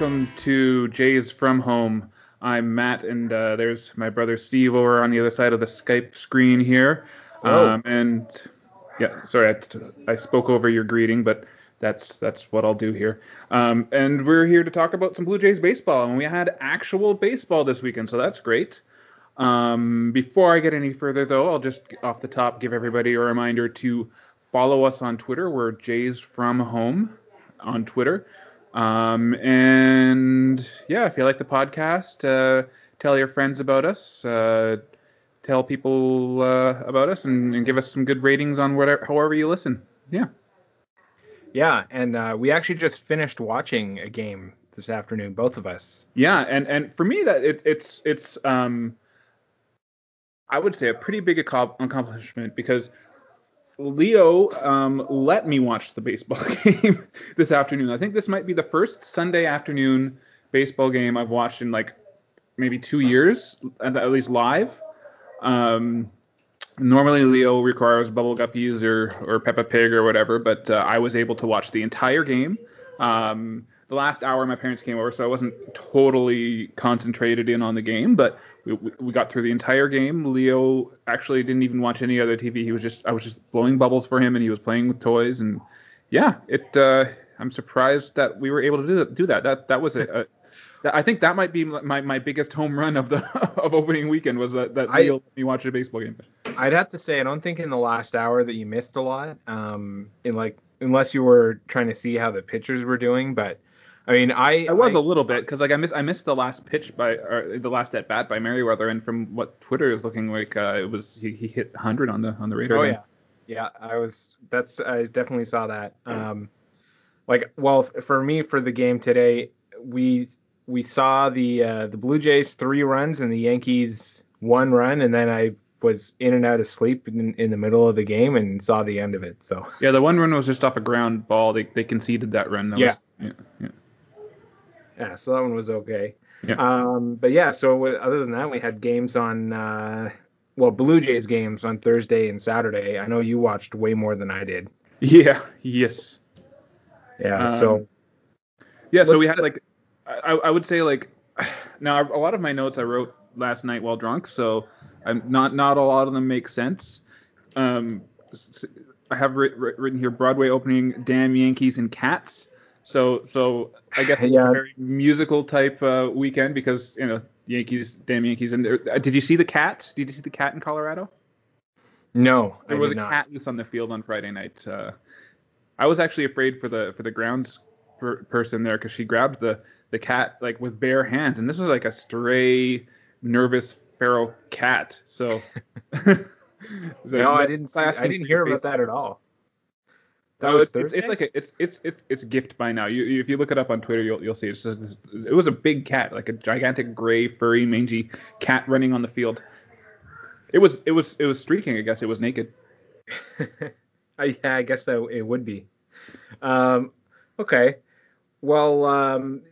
Welcome to Jays From Home. I'm Matt, and uh, there's my brother Steve over on the other side of the Skype screen here. Um, and yeah, sorry, I, I spoke over your greeting, but that's that's what I'll do here. Um, and we're here to talk about some Blue Jays baseball, and we had actual baseball this weekend, so that's great. Um, before I get any further, though, I'll just off the top give everybody a reminder to follow us on Twitter. We're Jays From Home on Twitter. Um, and yeah, if you like the podcast, uh, tell your friends about us. Uh, tell people uh, about us and, and, give us some good ratings on whatever, however you listen. Yeah. Yeah, and uh, we actually just finished watching a game this afternoon, both of us. Yeah, and and for me that it, it's it's um I would say a pretty big accomplishment because Leo um, let me watch the baseball game this afternoon. I think this might be the first Sunday afternoon baseball game I've watched in like maybe two years, at least live. Um, normally Leo requires Bubble Guppies or or Peppa Pig or whatever, but uh, I was able to watch the entire game. Um, the last hour my parents came over, so I wasn't totally concentrated in on the game, but we, we got through the entire game. Leo actually didn't even watch any other TV. He was just I was just blowing bubbles for him, and he was playing with toys, and yeah, it. Uh, I'm surprised that we were able to do that. Do that. That that was a, a I think that might be my, my biggest home run of the of opening weekend was that that Leo let me watch a baseball game. I'd have to say I don't think in the last hour that you missed a lot. Um, in like unless you were trying to see how the pitchers were doing, but I mean, I I was I, a little bit because like I missed I missed the last pitch by or the last at bat by Merryweather, and from what Twitter is looking like, uh, it was he, he hit 100 on the on the radar. Oh yeah, yeah, I was that's I definitely saw that. Um, like well for me for the game today, we we saw the uh, the Blue Jays three runs and the Yankees one run, and then I was in and out of sleep in, in the middle of the game and saw the end of it. So yeah, the one run was just off a ground ball. They they conceded that run. That yeah. Was, yeah. Yeah. Yeah, so that one was okay. Yeah. Um, but yeah, so other than that, we had games on, uh, well, Blue Jays games on Thursday and Saturday. I know you watched way more than I did. Yeah. Yes. Yeah. Um, so. Yeah. So we had like, I, I would say like, now a lot of my notes I wrote last night while drunk, so I'm not not a lot of them make sense. Um, I have written here Broadway opening, Damn Yankees and Cats. So so I guess it's yeah. a very musical type uh, weekend because you know Yankees, damn Yankees. And uh, did you see the cat? Did you see the cat in Colorado? No, there was a not. cat loose on the field on Friday night. Uh, I was actually afraid for the for the grounds per- person there because she grabbed the the cat like with bare hands, and this was like a stray, nervous feral cat. So. no, I didn't. I didn't hear about that at all. That was it's, it's, it's, like a it's it's it's it's a gift by now. You, you, if you look it up on Twitter, you'll you'll see it's just, it was a big cat, like a gigantic gray, furry, mangy cat running on the field. It was it was it was streaking. I guess it was naked. I, yeah, I guess that it would be. Um, okay. Well, um,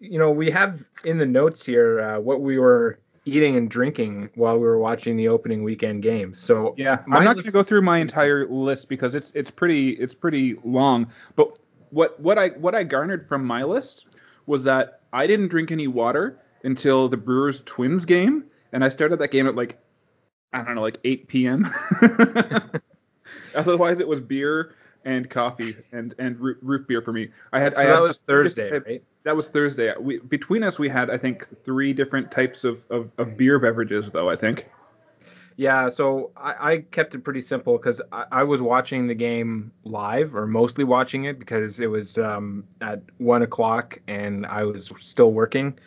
you know, we have in the notes here uh, what we were eating and drinking while we were watching the opening weekend games. So yeah, I'm not going to go through my entire list because it's it's pretty it's pretty long. But what what I what I garnered from my list was that I didn't drink any water until the Brewers Twins game, and I started that game at like I don't know like 8 p.m. Otherwise, it was beer and coffee and and root, root beer for me. I had so I that had, was Thursday, right? That was Thursday. We, between us, we had I think three different types of, of, of beer beverages, though. I think. Yeah, so I, I kept it pretty simple because I, I, was watching the game live, or mostly watching it because it was um, at one o'clock and I was still working.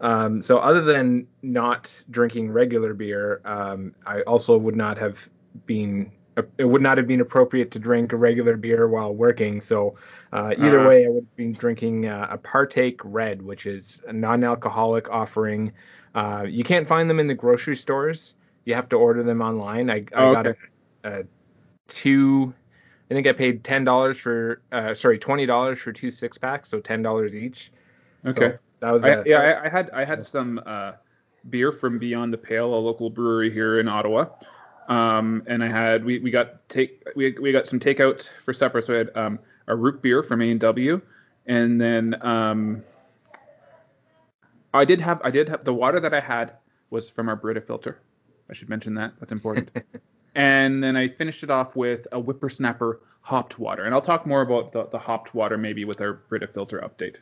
Um, so other than not drinking regular beer, um, I also would not have been it would not have been appropriate to drink a regular beer while working. So uh, either uh way, I would have been drinking uh, a Partake Red, which is a non-alcoholic offering. Uh, you can't find them in the grocery stores. You have to order them online. I, I oh, got a, a, two. I think I paid ten dollars for uh, sorry twenty dollars for two six packs, so ten dollars each. Okay. So that was a, yeah. I, I, had I had some uh, beer from Beyond the Pale, a local brewery here in Ottawa. Um, and I had we, we got take we, we got some takeout for supper. So I had um, a root beer from A and W, and then um, I did have I did have the water that I had was from our Brita filter. I should mention that. That's important. and then I finished it off with a whippersnapper hopped water. And I'll talk more about the, the hopped water maybe with our Brita filter update.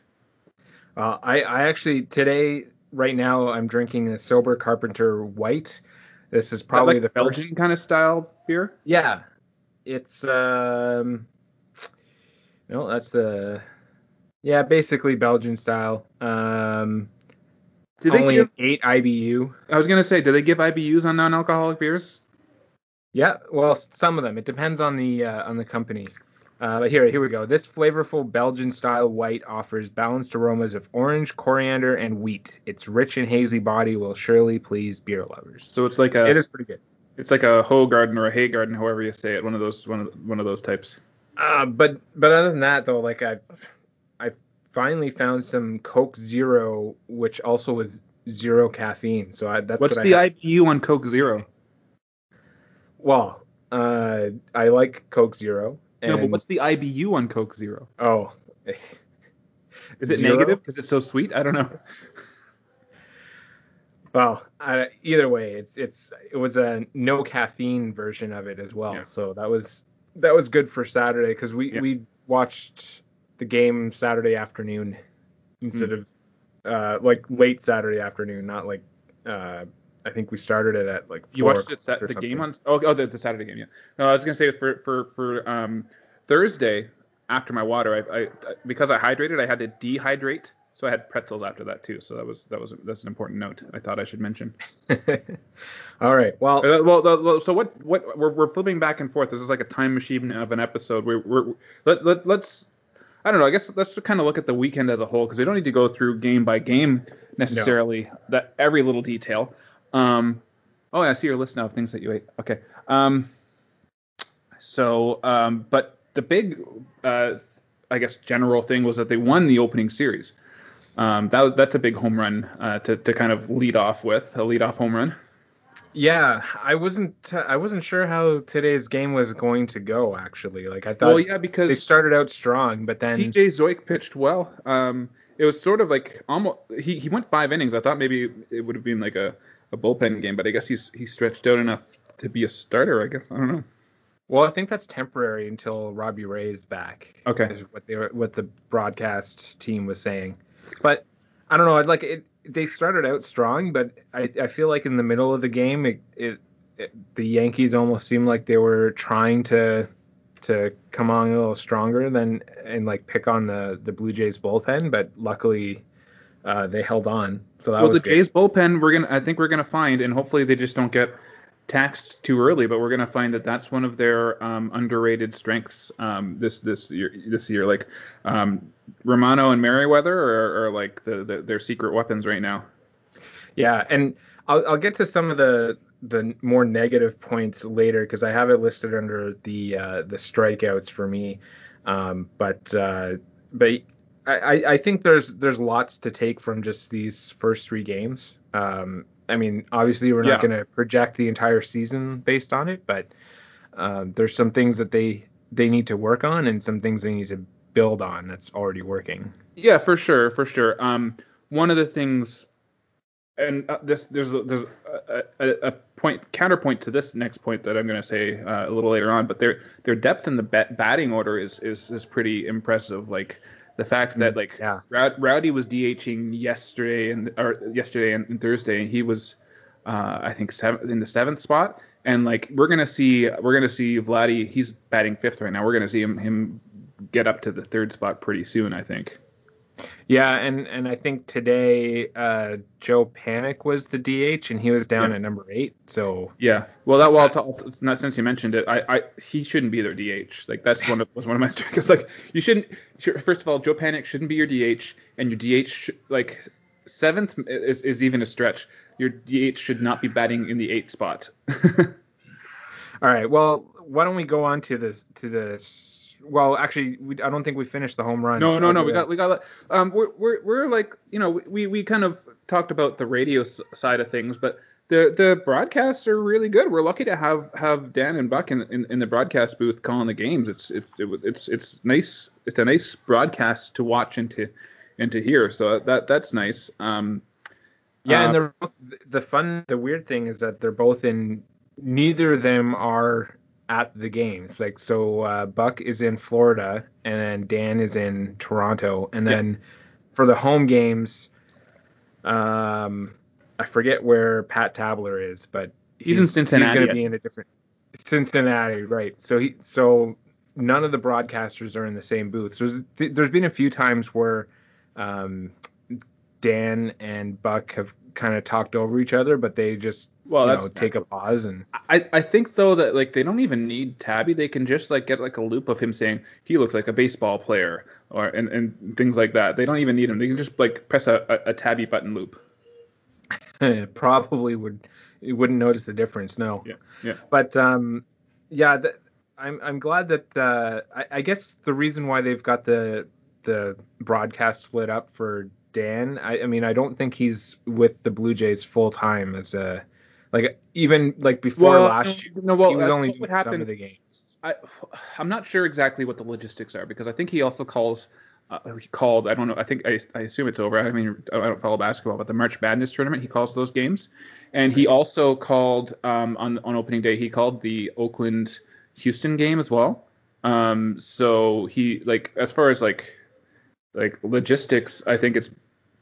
Uh, I, I actually today right now I'm drinking a Sober Carpenter White. This is probably like the Belgian first. kind of style beer. Yeah, it's um, no, that's the yeah, basically Belgian style. Um, Do they only give? eight IBU. I was gonna say, do they give IBUs on non-alcoholic beers? Yeah, well, some of them. It depends on the uh, on the company. Uh, but here, here we go. This flavorful Belgian-style white offers balanced aromas of orange, coriander, and wheat. Its rich and hazy body will surely please beer lovers. So it's like a it is pretty good. it's like a Hoegaarden or a Hay Garden, however you say it, one of those one of one of those types. Uh, but but other than that, though, like I I finally found some Coke Zero, which also was zero caffeine. So I, that's What's what the I. IBU on Coke Zero? Well, uh, I like Coke Zero. No, but what's the IBU on Coke Zero? oh. Is it Zero? negative because it's so sweet? I don't know. Well, I, either way, it's it's it was a no caffeine version of it as well. Yeah. So that was that was good for Saturday because we Yeah. we watched the game Saturday afternoon instead Hmm. of uh like late Saturday afternoon, not like uh I think we started it at like You watched it set the game on oh, oh the, the Saturday game yeah. No, I was gonna say for for for um Thursday after my water I, I because I hydrated I had to dehydrate so I had pretzels after that too so that was that was that's an important note I thought I should mention. All right. Well, Uh, well, so what what we're, we're flipping back and forth. This is like a time machine of an episode. We're, we're let, let let's I don't know. I guess let's kind of look at the weekend as a whole because we don't need to go through game by game necessarily that every little detail. Um, oh, I see your list now of things that you ate. Okay. Um, so, um, but the big, uh, I guess, general thing was that they won the opening series. Um, that that's a big home run uh, to to kind of lead off with a lead off home run. yeah, I wasn't I wasn't sure how today's game was going to go actually. Like I thought Well, yeah, because they started out strong, but then TJ Zeuch pitched well. Um, it was sort of like almost he, he went five innings. I thought maybe it would have been like a, a bullpen game, but I guess he's he stretched out enough to be a starter. I guess I don't know. Well, I think that's temporary until Robbie Ray is back. Okay. Is what they were, what the broadcast team was saying. But I don't know. I'd like it. They started out strong, but I, I feel like in the middle of the game, it, it, it the Yankees almost seemed like they were trying to to come on a little stronger than and like pick on the the Blue Jays bullpen. But luckily, uh, they held on. So that well, was the good. Jays bullpen, we're gonna I think we're gonna find, and hopefully they just don't get taxed too early, but we're gonna find that that's one of their um, underrated strengths um, this this year this year. Like um, Romano and Merryweather are, are like the, the their secret weapons right now. Yeah, and I'll, I'll get to some of the the more negative points later because I have it listed under the uh, the strikeouts for me. Um, but uh, but I, I- think there's there's lots to take from just these first three games. Um, I mean, obviously we're not Yeah. going to project the entire season based on it, but um, there's some things that they they need to work on and some things they need to build on that's already working. Yeah, for sure, for sure. Um, one of the things, and uh, this there's a, there's a, a, a point counterpoint to this next point that I'm going to say uh, a little later on, but their their depth in the bat, batting order is is is pretty impressive. Like the fact that like yeah. Rowdy was DHing yesterday and or yesterday and, and Thursday, and he was uh, I think seven, in the seventh spot. And like we're gonna see we're gonna see Vladdy, he's batting fifth right now. We're gonna see him him get up to the third spot pretty soon, I think. Yeah, and and I think today uh, Joe Panik was the DH, and he was down Yeah. at number eight. So Yeah. Well, that well, t- t- not since you mentioned it, I, I he shouldn't be their DH. Like that's one of was one of my strikes. Like you shouldn't. First of all, Joe Panik shouldn't be your DH, and your DH sh- like seventh is is even a stretch. Your DH should not be batting in the eighth spot. all right, well, why don't we go on to this to this? Well, actually, we, I don't think we finished the home run. No, no, no. We got, we got. Um, we're, we're, we're like, you know, we, we kind of talked about the radio s- side of things, but the the broadcasts are really good. We're lucky to have have Dan and Buck in, in, in the broadcast booth calling the games. It's it's it's it's nice. It's a nice broadcast to watch and to and to hear. So that that's nice. Um, yeah, uh, and they're both, the fun. The weird thing is that they're both in. Neither of them are at the games. Like so, uh, Buck is in Florida, and then Dan is in Toronto, and then for the home games, um, I forget where Pat Tabler is, but He's in Cincinnati, He's going to be in a different Cincinnati, right? So he so none of the broadcasters are in the same booth. So there's, there's been a few times where um, Dan and Buck have kind of talked over each other, but they just Well, you know, take a pause and I, I think though that like they don't even need Tabby. They can just like get like a loop of him saying he looks like a baseball player or and, and things like that. They don't even need him. They can just like press a, a, a Tabby button loop. probably would you wouldn't notice the difference. No. Yeah, yeah. But um, yeah, th- I'm I'm glad that uh, I, I guess the reason why they've got the the broadcast split up for Dan. I, I mean, I don't think he's with the Blue Jays full time as a like even like before Well, last year. no, well, he was only doing some happen- of the games. I I'm not sure exactly what the logistics are because I think he also calls. Uh, he called. I don't know. I think I, I assume it's over. I mean, I don't follow basketball, but the March Madness tournament, he calls those games, and he also called um, on on opening day. He called the Oakland Houston game as well. Um, so he like as far as like like logistics, I think it's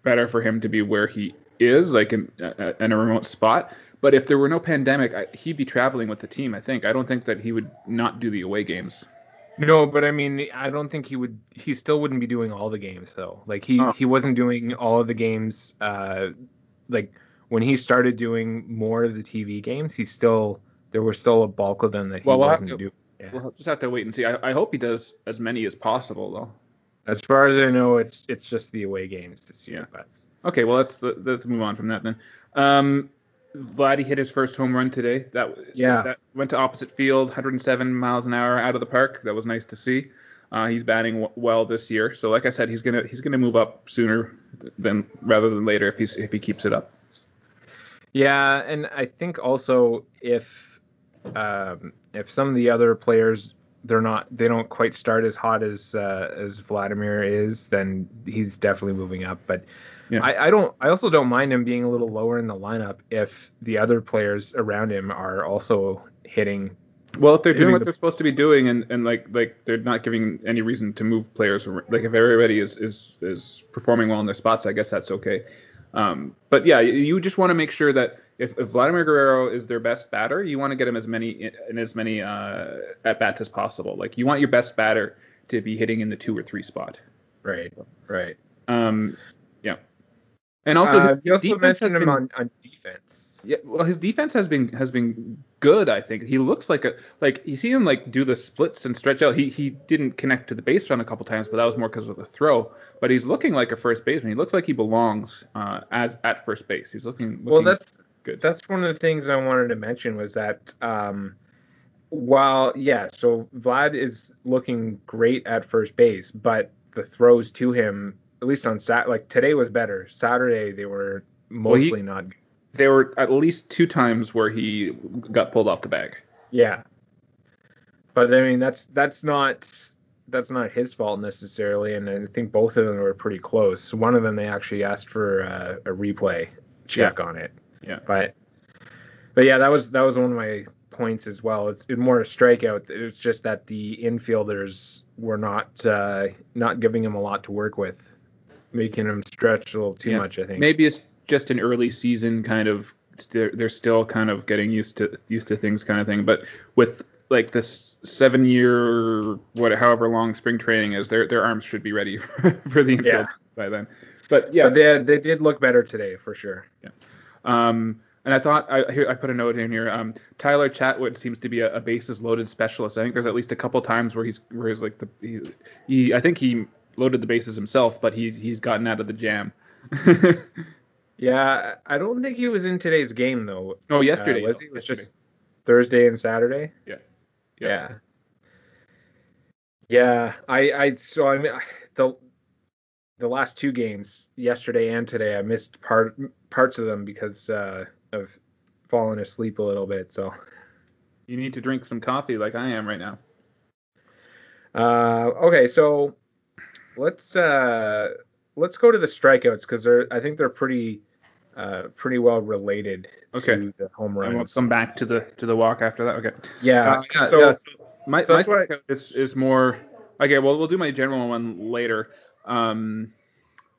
better for him to be where he is, like in, uh, in a remote spot. But if there were no pandemic, I, he'd be traveling with the team. I think. I don't think that he would not do the away games. No, but I mean, I don't think he would. He still wouldn't be doing all the games though. Like he Oh. he wasn't doing all of the games. Uh, like when he started doing more of the TV games, he still there was still a bulk of them that he well, we'll wasn't to- doing. Yeah. We'll just have to wait and see. I, I hope he does as many as possible, though. As far as I know, it's it's just the away games this year. Yeah. But Okay, well let's let's move on from that then. Um, Vladdy hit his first home run today. That Yeah. that went to opposite field, 107 miles an hour out of the park. That was nice to see. Uh, he's batting w- well this year, so like I said, he's gonna he's gonna move up sooner than rather than later if he's if he keeps it up. yeah, and I think also if um, if some of the other players they're not they don't quite start as hot as uh, as Vladimir is, then he's definitely moving up. But Yeah. I, I don't I also don't mind him being a little lower in the lineup if the other players around him are also hitting. Well, if they're doing what the- they're supposed to be doing, and, and like like they're not giving any reason to move players, like if everybody is is is performing well in their spots, I guess that's okay. Um, but yeah, you- you just want to make sure that if, if Vladimir Guerrero is their best batter, you want to get him as many in as many uh, at bats as possible. Like you want your best batter to be hitting in the two or three spot. Right, right. Um, yeah. And also, uh, his you also defense has mentioned him been- on, on defense. Yeah, well, his defense has been has been good. I think he looks like a like you see him like do the splits and stretch out. He he didn't connect to the base run a couple times, but that was more because of the throw. But he's looking like a first baseman. He looks like he belongs uh, as at first base. He's looking, looking Well, that's good. that's one of the things I wanted to mention was that um, while yeah, so Vlad is looking great at first base, but the throws to him, at least on Sat, like today was better. Saturday they were he- mostly not. good. there were at least two times where he got pulled off the bag. Yeah, but I mean that's that's not that's not his fault necessarily, and I think both of them were pretty close. One of them they actually asked for uh, a replay check on it. Yeah. But but yeah, that was that was one of my points as well. It's, it's more a strikeout. It's just that the infielders were not uh, not giving him a lot to work with, making him stretch a little too Yeah. much. I think. Maybe it's just an early season kind of. They're, they're still kind of getting used to used to things kind of thing. But with like this seven year what however long spring training is, their their arms should be ready for the infield Yeah. by then. But yeah, But they they did look better today for sure. Um, and I thought I here I put a note in here. Um, Tyler Chatwood seems to be a, a bases loaded specialist. I think there's at least a couple times where he's where he's like the he, he I think he loaded the bases himself, but he's he's gotten out of the jam. Yeah, I don't think he was in today's game though. oh, yesterday Uh, was he? It was yesterday. just Thursday and Saturday. Yeah. Yeah. Yeah. Yeah. I I so I mean the the last two games, yesterday and today, I missed part parts of them because uh, of falling asleep a little bit. So You need to drink some coffee like I am right now. uh, okay, so let's uh, let's go to the strikeouts because they're I think they're pretty uh, pretty well related Okay. to the home And we'll runs. come back to the to the walk after that. Okay. Yeah. Uh, so yeah, so my so my what I- is is more okay. Well, we'll do my general one later. Um,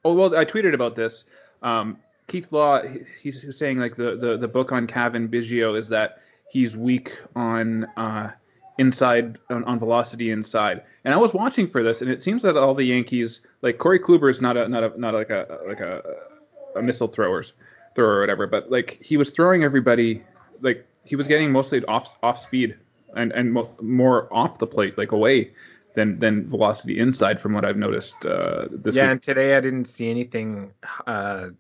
oh well, I tweeted about this. Um, Keith Law, he's saying like the the the book on Cavan Biggio is that he's weak on uh inside on, on velocity inside. And I was watching for this, and it seems that all the Yankees like Corey Kluber is not a not a not like a like a a missile throwers thrower or whatever, but like he was throwing everybody like he was getting mostly off off speed and and mo- more off the plate like away than than velocity inside from what I've noticed uh, this yeah, week. and today I didn't see anything. Uh,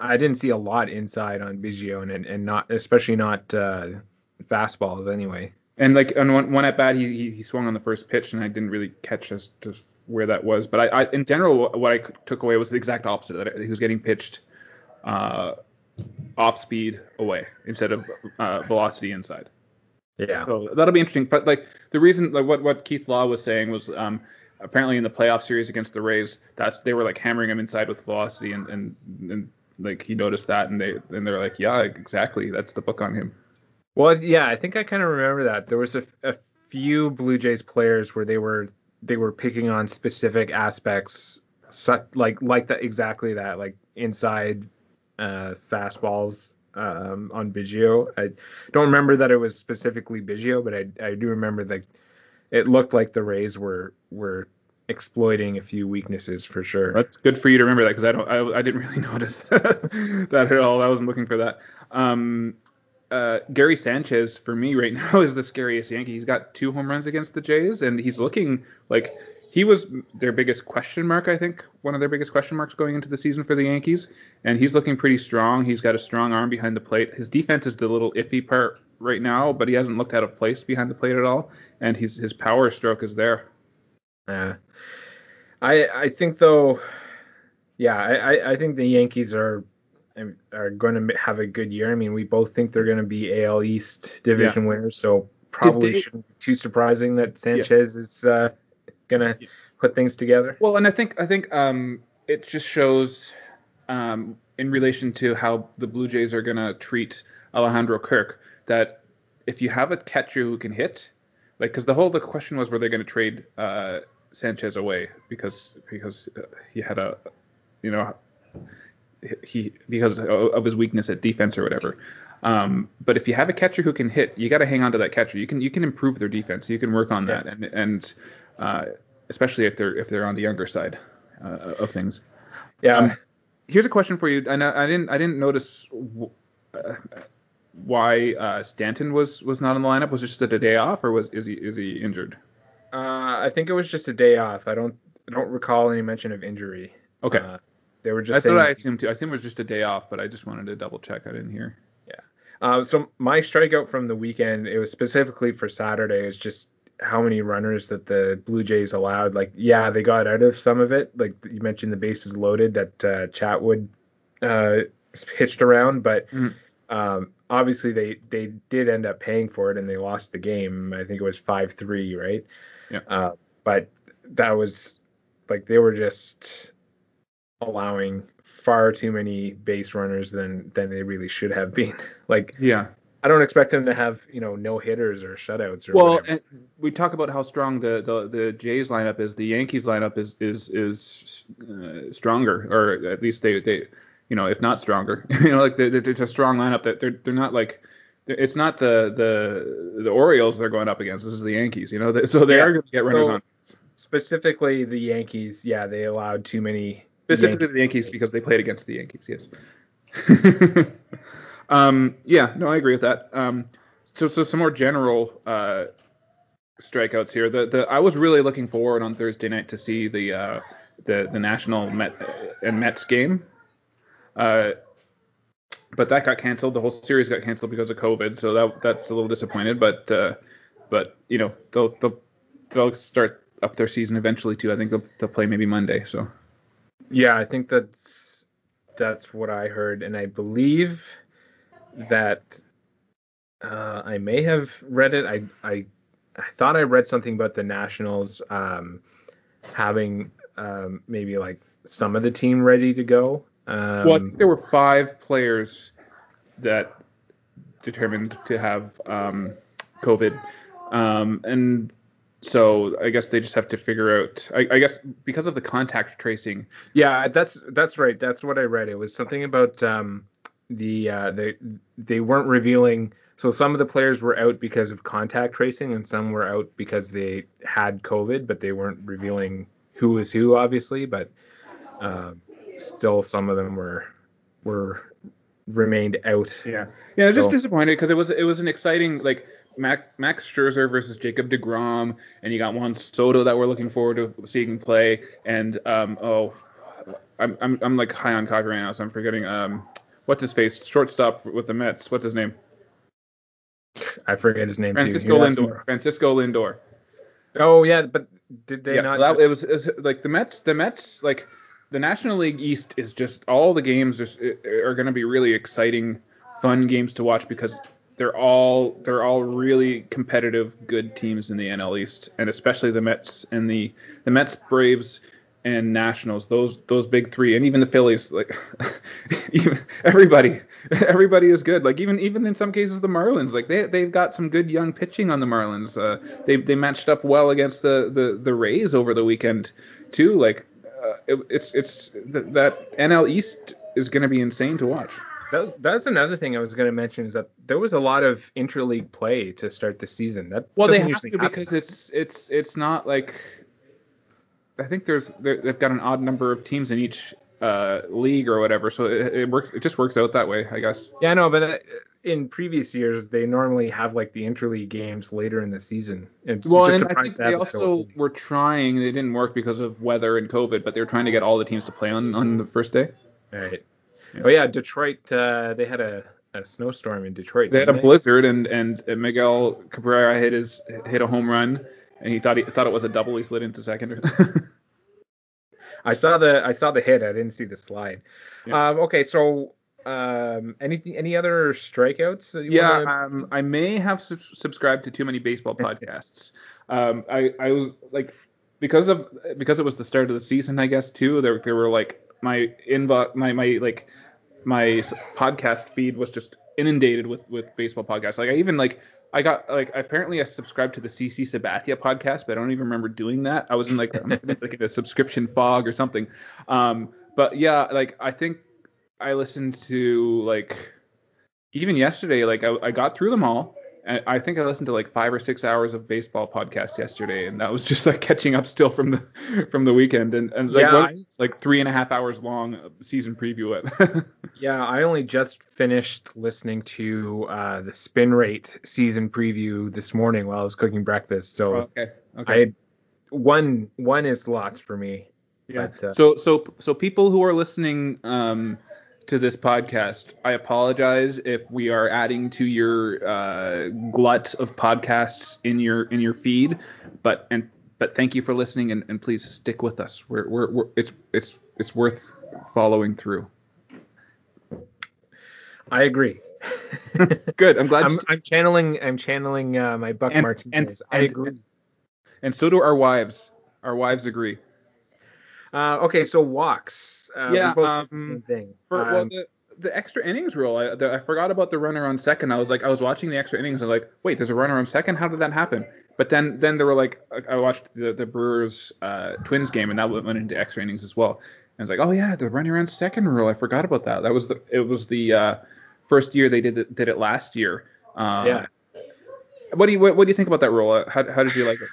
I didn't see a lot inside on Biggio, and and not especially not uh, fastballs anyway. And like on one, one at bat, he, he he swung on the first pitch, and I didn't really catch as to where that was. But I, I in general, what I took away was the exact opposite. That he was getting pitched uh, off speed away instead of uh, velocity inside. Yeah. So that'll be interesting. But like the reason, like what what Keith Law was saying was, um, apparently in the playoff series against the Rays, that's they were like hammering him inside with velocity, and and, and like he noticed that, and they and they're like, yeah, exactly, that's the book on him. Well, yeah, I think I kind of remember that. There was a, a few Blue Jays players where they were they were picking on specific aspects, su- like like that exactly that, like inside uh, fastballs um, on Biggio. I don't remember that it was specifically Biggio, but I I do remember that it looked like the Rays were were exploiting a few weaknesses for sure. That's good for you to remember that because I don't I, I didn't really notice that at all. I wasn't looking for that. Um, uh, Gary Sanchez for me right now is the scariest Yankee. He's got two home runs against the Jays, and he's looking like he was their biggest question mark. I think one of their biggest question marks going into the season for the Yankees, and he's looking pretty strong. He's got a strong arm behind the plate. His defense is the little iffy part right now, but he hasn't looked out of place behind the plate at all, and he's his power stroke is there. Yeah. I I think though, yeah, I I- think the Yankees are are going to have a good year. I mean, we both think they're going to be AL East division winners, so probably they- shouldn't be too surprising that Sanchez is uh, going to put things together. Well, and I think I think um, it just shows um, in relation to how the Blue Jays are going to treat Alejandro Kirk that if you have a catcher who can hit, like because the whole the question was were they going to trade uh, Sanchez away because because uh, he had a you know he because of his weakness at defense or whatever. Um, but if you have a catcher who can hit, you got to hang on to that catcher. You can you can improve their defense. You can work on that, and and uh, especially if they're if they're on the younger side uh, of things. Yeah. Um, here's a question for you. I know I didn't I didn't notice w- uh, why uh, Stanton was was not in the lineup. Was it just a day off, or was is he is he injured? uh, I think it was just a day off. I don't I don't recall any mention of injury. Okay, Uh, they were just that's what I assumed too. I assumed it was just a day off, but I just wanted to double check. I didn't hear. Yeah. Uh, so my strikeout from the weekend, it was specifically for Saturday. It was just how many runners that the Blue Jays allowed. Like, yeah, they got out of some of it. Like you mentioned, the bases loaded that uh, Chatwood uh, pitched around, but Mhm. um, obviously they they did end up paying for it and they lost the game. I think it was five three, right? Yeah. Uh, but that was like they were just allowing far too many base runners than than they really should have been. Like Yeah. I don't expect him to have you know no hitters or shutouts or Well, we talk about how strong the, the, the Jays lineup is. The Yankees lineup is is is uh, stronger, or at least they they you know if not stronger. you know, like they, they- it's a strong lineup that they're they're not like it's not the the the Orioles they're going up against. This is the Yankees. You know, They- so they Yeah. are going to get runners So, on. Specifically the Yankees, yeah, they allowed too many. Specifically Yankee- the Yankees because they played against the Yankees. Yes. um, yeah, no, I agree with that. Um, so so some more general uh, strikeouts here. The the I was really looking forward on Thursday night to see the uh, the the national Met and Mets game. Uh, but that got canceled. The whole series got canceled because of COVID, so that that's a little disappointed. But uh, but you know they'll they'll they'll start up their season eventually too. I think they'll they'll play maybe Monday. So Yeah, I think that's that's what I heard, and I believe that uh, I may have read it. I, I I thought I read something about the Nationals um, having um, maybe like some of the team ready to go. Um, well, I think there were five players that determined to have um, COVID, um, and so I guess they just have to figure out. I, I, guess because of the contact tracing. Yeah, that's that's right. That's what I read. It was something about um, the uh, they they weren't revealing so some of the players were out because of contact tracing, and some were out because they had COVID, but they weren't revealing who was who, obviously. But uh, still, some of them were were remained out. Yeah, yeah, I was so, just disappointed because it was it was an exciting like Mac, Max Scherzer versus Jacob Degrom, and you got Juan Soto that we're looking forward to seeing play, and um oh, I'm I'm I'm like high on coffee right now, so I'm forgetting um what's his face shortstop with the Mets, what's his name? I forget his name Francisco too. Lindor. Francisco Lindor. Oh yeah, but did they yeah, not? So that, just... it, was, it was like the Mets. The Mets like the National League East is just all the games are, are going to be really exciting, fun games to watch because they're all they're all really competitive, good teams in the NL East, and especially the Mets and the the Mets, Braves, and Nationals, those those big three, and even the Phillies, like even everybody, everybody is good. Like even even in some cases the Marlins, like they they've got some good young pitching on the Marlins. Uh, they they matched up well against the the the Rays over the weekend too. Like uh, it, it's it's th- that NL East is going to be insane to watch. That, that's another thing I was going to mention is that there was a lot of interleague play to start the season. That well, they have to because it's it's it's not like I think there's they've got an odd number of teams in each uh, league or whatever, so it, it, works. It just works out that way, I guess. Yeah, no, but uh, in previous years they normally have like the interleague games later in the season. And well, and I think they also were trying. They didn't work because of weather and COVID, but they were trying to get all the teams to play on on the first day. Right. Yeah. Oh yeah, Detroit. Uh, they had a, a snowstorm in Detroit. They had a blizzard, and and Miguel Cabrera hit his hit a home run and he thought he thought it was a double. He slid into second. I saw the I saw the hit. I didn't see the slide. Yeah. Um, okay, so um, anything any other strikeouts? yeah, wanna... um, I may have su- subscribed to too many baseball podcasts. um, I I was like because of because it was the start of the season, I guess too. There there were like my inbox my my like my podcast feed was just inundated with with baseball podcasts. Like I even like I got like apparently I subscribed to the CC Sabathia podcast, but I don't even remember doing that. I was in like I must have been like in a subscription fog or something. Um, but yeah, like I think I listened to like even yesterday, like I, I got through them all. I think I listened to like five or six hours of baseball podcast yesterday, and that was just like catching up still from the from the weekend, and, and like yeah, it's like three and a half hours long season preview it. yeah, I only just finished listening to uh, the spin rate season preview this morning while I was cooking breakfast. So oh, okay, okay. I had, one one is lots for me. Yeah. But, uh, so so so people who are listening um, to this podcast. I apologize if we are adding to your uh, glut of podcasts in your in your feed, but and but thank you for listening and, and please stick with us. We're, we're, we're it's it's it's worth following through. I agree. Good. I'm glad. I'm, I'm channeling. I'm channeling uh, my Buck and, Martinez. And, I agree. And, and so do our wives. Our wives agree. Uh, okay, so walks. Uh, yeah, um, same thing. For, um, well, the, the extra innings rule, I, the, I forgot about the runner on second. I was like, I was watching the extra innings and like, wait, there's a runner on second. How did that happen? But then then there were like, I watched the, the Brewers uh, Twins game and that went into extra innings as well. And I was like, oh yeah, the runner on second rule. I forgot about that. That was the it was the uh, first year they did it, did it last year. Uh, yeah. What do you what, what, do you think about that rule? How, how did you like it?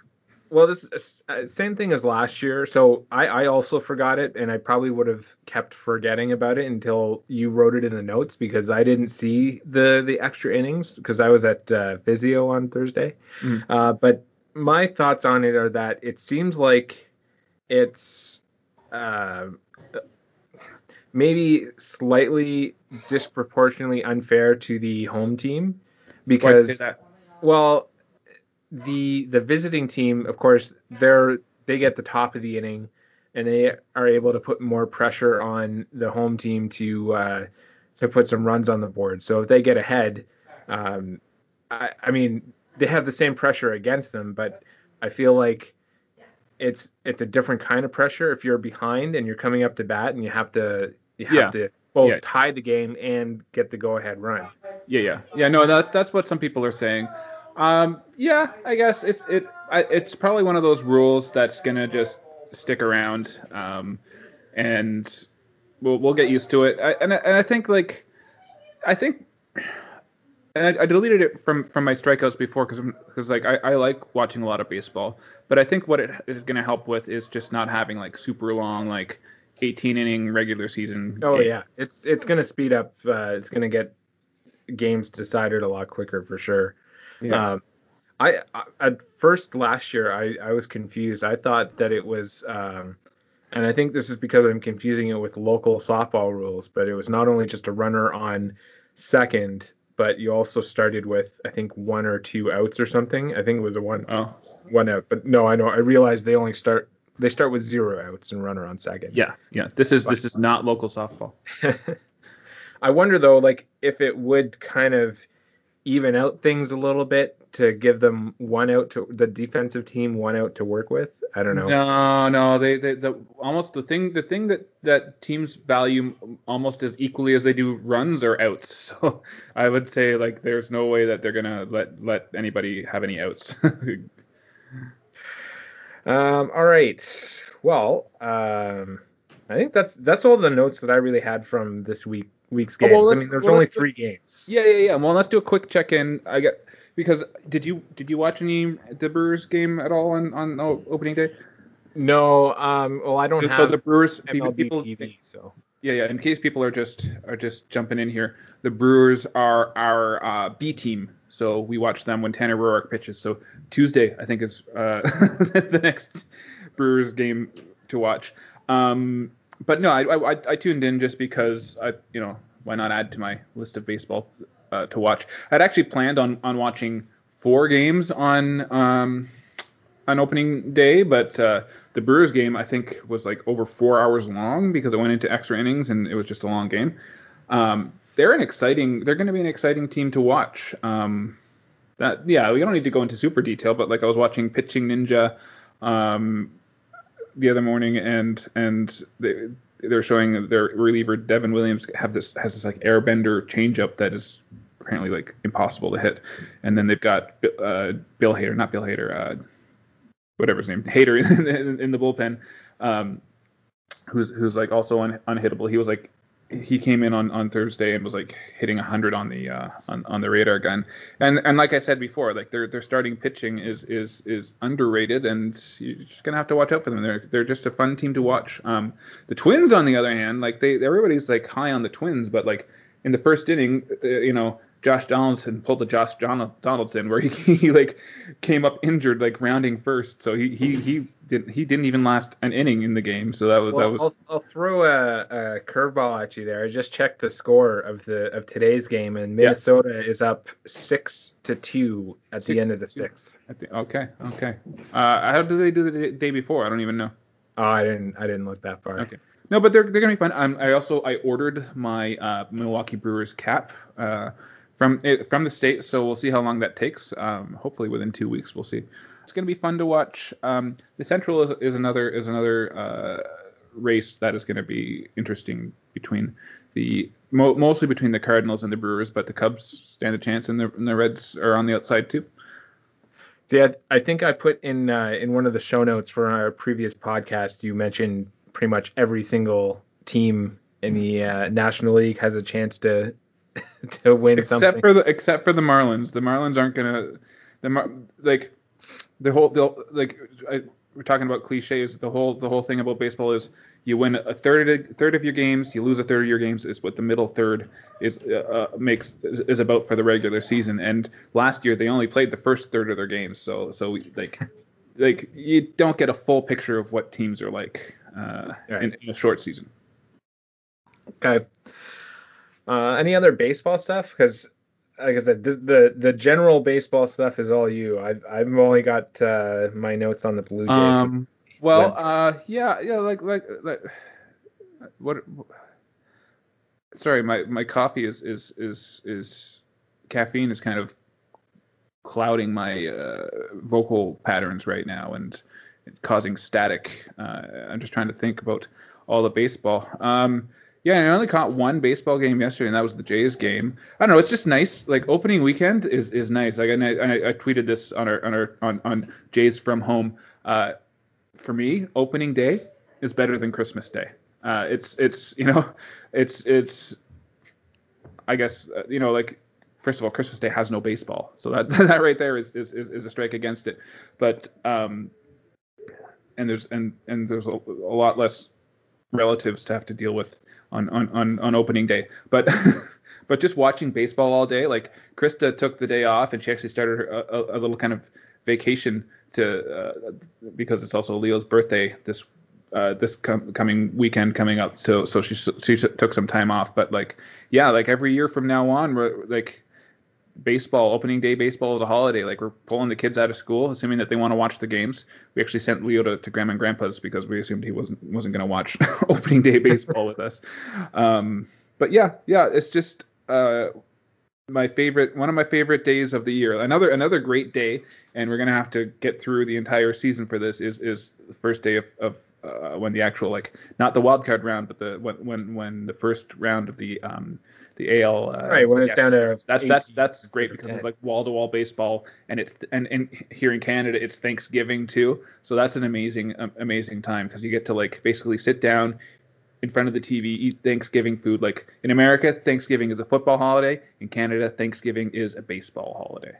Well, this uh, same thing as last year. So I, I also forgot it, and I probably would have kept forgetting about it until you wrote it in the notes because I didn't see the the extra innings because I was at uh, physio on Thursday. Mm. Uh, but my thoughts on it are that it seems like it's uh, maybe slightly disproportionately unfair to the home team because well the the visiting team, of course, they're they get the top of the inning, and they are able to put more pressure on the home team to uh, to put some runs on the board. So if they get ahead, um, I, I mean, they have the same pressure against them, but I feel like it's it's a different kind of pressure if you're behind and you're coming up to bat and you have to you have Yeah. to both Yeah. tie the game and get the go ahead run. Yeah, yeah, yeah. No, that's that's what some people are saying. Um, yeah, I guess it's it I, it's probably one of those rules that's gonna just stick around, um, and we'll we'll get used to it. I, and I, and I think like I think. And I, I deleted it from, from my strikeouts before because because like I, I like watching a lot of baseball, but I think what it is going to help with is just not having like super long like 18 inning regular season. Oh games. yeah, it's it's gonna speed up. Uh, it's gonna get games decided a lot quicker for sure. Yeah. Um, I, I at first last year I, I was confused. I thought that it was, um, and I think this is because I'm confusing it with local softball rules. But it was not only just a runner on second, but you also started with I think one or two outs or something. I think it was a one Oh. one out. But no, I know I realized they only start they start with zero outs and runner on second. Yeah, yeah. This is this is not local softball. I wonder though, like if it would kind of even out things a little bit to give them one out to the defensive team one out to work with. I don't know. No, no, they, they the almost the thing the thing that that teams value almost as equally as they do runs or outs. So I would say like there's no way that they're gonna let let anybody have any outs. Um, all right. Well, um, I think that's that's all the notes that I really had from this week week's Oh, game. well, I mean, there's well, only let's do- three games. yeah, yeah, yeah. Well, let's do a quick check in. I get because did you did you watch any the Brewers game at all on on opening day? No, um, well, I don't so have the Brewers MLB people TV, so Yeah, yeah. In case people are just are just jumping in here, the Brewers are our uh, B team, so we watch them when Tanner Roark pitches. So Tuesday, I think, is uh, the next Brewers game to watch. Um, but no, I, I I- tuned in just because I you know why not add to my list of baseball uh, to watch. I'd actually planned on on watching four games on um, on opening day, but uh, the Brewers game I think was like over four hours long because it went into extra innings and it was just a long game. Um, they're an exciting. They're going to be an exciting team to watch. Um, that yeah, we don't need to go into super detail, but like I was watching Pitching Ninja um, the other morning, and and they they're showing their reliever Devin Williams have this has this like airbender changeup that is apparently like impossible to hit, and then they've got uh, Bill Hader, not Bill Hader, uh, whatever his name, Hader in, in, in the bullpen, um, who's who's like also un, unhittable. He was like he came in on, on Thursday and was like hitting 100 on the uh, on, on the radar gun. And and like I said before, like their their starting pitching is is is underrated, and you're just gonna have to watch out for them. They're they're just a fun team to watch. Um, the Twins, on the other hand, like they everybody's like high on the Twins, but like in the first inning, uh, you know. Josh Donaldson pulled the Josh Donaldson where he, he like came up injured like rounding first, so he he he didn't he didn't even last an inning in the game. So that was Well, that was I'll, I'll throw a, a curveball at you there. I just checked the score of the of today's game, and Minnesota is up six to two at the end of the two. sixth. Think, okay, okay. Uh, how did they do the day- before? I don't even know. Oh, I didn't I didn't look that far. Okay. No, but they're they're gonna be fun. Um, I also I ordered my uh, Milwaukee Brewers cap uh, from from the state, so we'll see how long that takes. Um, hopefully within two weeks, we'll see. It's gonna be fun to watch. Um, the Central is, is another is another uh, race that is gonna be interesting between the mo- mostly between the Cardinals and the Brewers, but the Cubs stand a chance, and the and the Reds are on the outside too. I, I think I put in uh, in one of the show notes for our previous podcast. You mentioned pretty much every single team in the uh, National League has a chance to to win except something. for the except for the Marlins. The Marlins aren't gonna the Mar- like the whole the like I, we're talking about cliches. The whole the whole thing about baseball is you win a third of, third of your games, you lose a third of your games. Is what the middle third is uh, uh, makes is, is about for the regular season. And last year they only played the first third of their games, so so like like you don't get a full picture of what teams are like uh, Right. in, in a short season. Okay. Uh, any other baseball stuff? Because like I said, the, the the general baseball stuff is all you. I've I've only got uh, my notes on the Blue Jays. Um, well, uh, yeah, yeah, like, like, like, what? sorry, my, my coffee is is is is caffeine is kind of clouding my uh, vocal patterns right now and causing static. Uh, I'm just trying to think about all the baseball. Um, yeah, I only caught one baseball game yesterday, and that was the Jays game. I don't know. It's just nice. Like opening weekend is is nice. Like I, I, I tweeted this on our on our on, on Jays from home. Uh, for me, opening day is better than Christmas Day. Uh, it's it's you know, it's it's I guess uh, you know like first of all, Christmas Day has no baseball, so that that right there is is, is a strike against it. But um, and there's and and there's a, a lot less relatives to have to deal with on on on, on opening day. But but just watching baseball all day, like Krista took the day off and she actually started a, a, a little kind of vacation to uh, because it's also Leo's birthday this uh, this com- coming weekend coming up. So so she she took some time off. But like yeah, like every year from now on, like baseball opening day baseball is a holiday. Like we're pulling the kids out of school assuming that they want to watch the games. We actually sent leo to, to grandma and grandpa's because we assumed he wasn't wasn't going to watch opening day baseball with us. Um, but yeah yeah it's just uh, my favorite one of my favorite days of the year. Another another great day and we're going to have to get through the entire season for this is is the first day of, of uh, when the actual like not the wild card round but the when when when the first round of the um the AL. Uh, right when it's down to that's that's that's great because 10. it's like wall to wall baseball, and it's and and here in Canada it's Thanksgiving too, so that's an amazing um, amazing time because you get to like basically sit down in front of the TV, eat Thanksgiving food. Like in America, Thanksgiving is a football holiday. In Canada, Thanksgiving is a baseball holiday.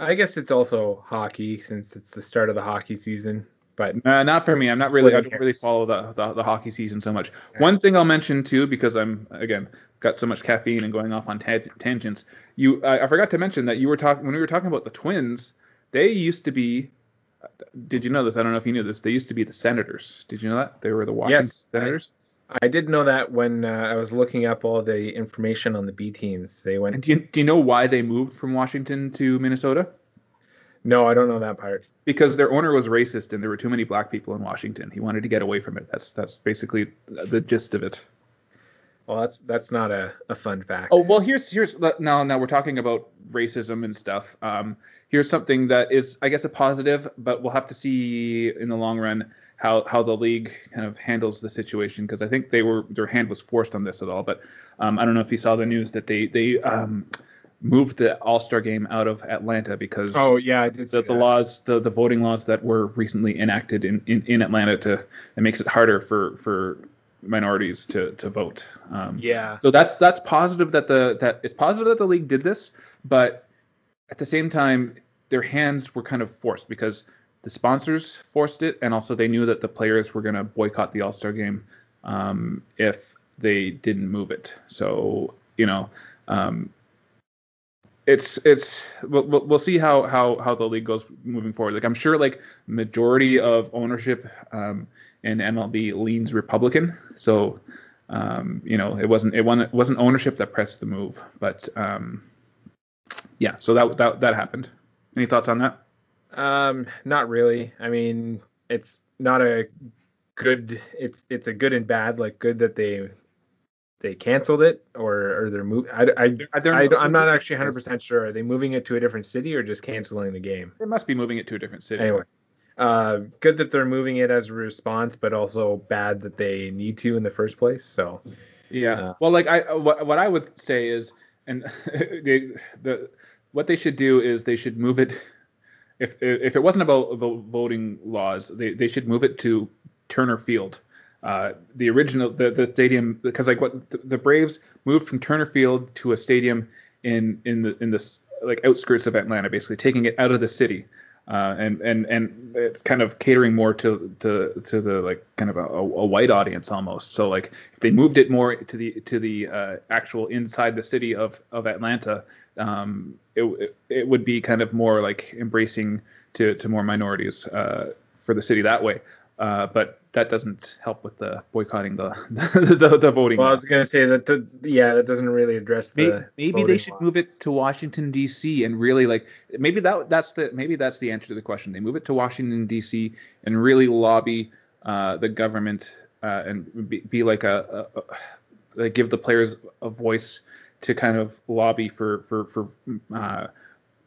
I guess it's also hockey since it's the start of the hockey season but uh, not for me. I'm not really. I don't really follow the, the, the hockey season so much. Yeah. One thing I'll mention too, because I'm again got so much caffeine and going off on ta- tangents. You, I, I forgot to mention that you were talking when we were talking about the Twins. They used to be. Did you know this? I don't know if you knew this. They used to be the Senators. Did you know that they were the Washington yes, Senators? I, I did know that when uh, I was looking up all the information on the B teams. They went. And do you, do you know why they moved from Washington to Minnesota? No, I don't know that part. Because their owner was racist and there were too many black people in Washington. He wanted to get away from it. That's that's basically the gist of it. Well, that's that's not a, a fun fact. Oh well, here's here's now now we're talking about racism and stuff. Um, here's something that is I guess a positive, but we'll have to see in the long run how how the league kind of handles the situation because I think they were their hand was forced on this at all. But um, I don't know if you saw the news that they they um, moved the All Star game out of Atlanta because oh yeah, I did the, the laws the, the voting laws that were recently enacted in, in, in Atlanta to it makes it harder for for minorities to to vote. Um, yeah. So that's that's positive that the that it's positive that the league did this, but at the same time their hands were kind of forced because the sponsors forced it, and also they knew that the players were going to boycott the All Star game um, if they didn't move it. So you know, um, it's it's we'll, we'll see how how how the league goes moving forward. Like I'm sure like majority of ownership um, in MLB leans Republican, so um, you know it wasn't it wasn't, it wasn't ownership that pressed the move, but um, yeah, so that that that happened. Any thoughts on that? Um, not really. I mean, it's not a good. It's it's a good and bad. Like good that they they canceled it or or they're moving. I, I, I, am not actually 100 percent sure. Are they moving it to a different city or just canceling the game? They must be moving it to a different city. Anyway, uh, good that they're moving it as a response, but also bad that they need to in the first place. So yeah. Uh, well, like I what, what I would say is, and they, the what they should do is they should move it. If if it wasn't about, about voting laws, they, they should move it to Turner Field uh, the original the, the stadium because like what the, the, Braves moved from Turner Field to a stadium in in the in the like outskirts of Atlanta, basically taking it out of the city. Uh, and and and it's kind of catering more to to to the like kind of a, a, white audience almost. So like if they moved it more to the to the uh, actual inside the city of of Atlanta, um, it, it, would be kind of more like embracing to to more minorities uh, for the city that way. Uh, but that doesn't help with the boycotting the the, the, the voting. Well, I was gonna say that the yeah that doesn't really address the. Maybe, maybe they should laws. move it to Washington D.C. and really like maybe that that's the maybe that's the answer to the question. They move it to Washington D.C. and really lobby uh, the government uh, and be, be like a, a, like give the players a voice to kind of lobby for for for uh,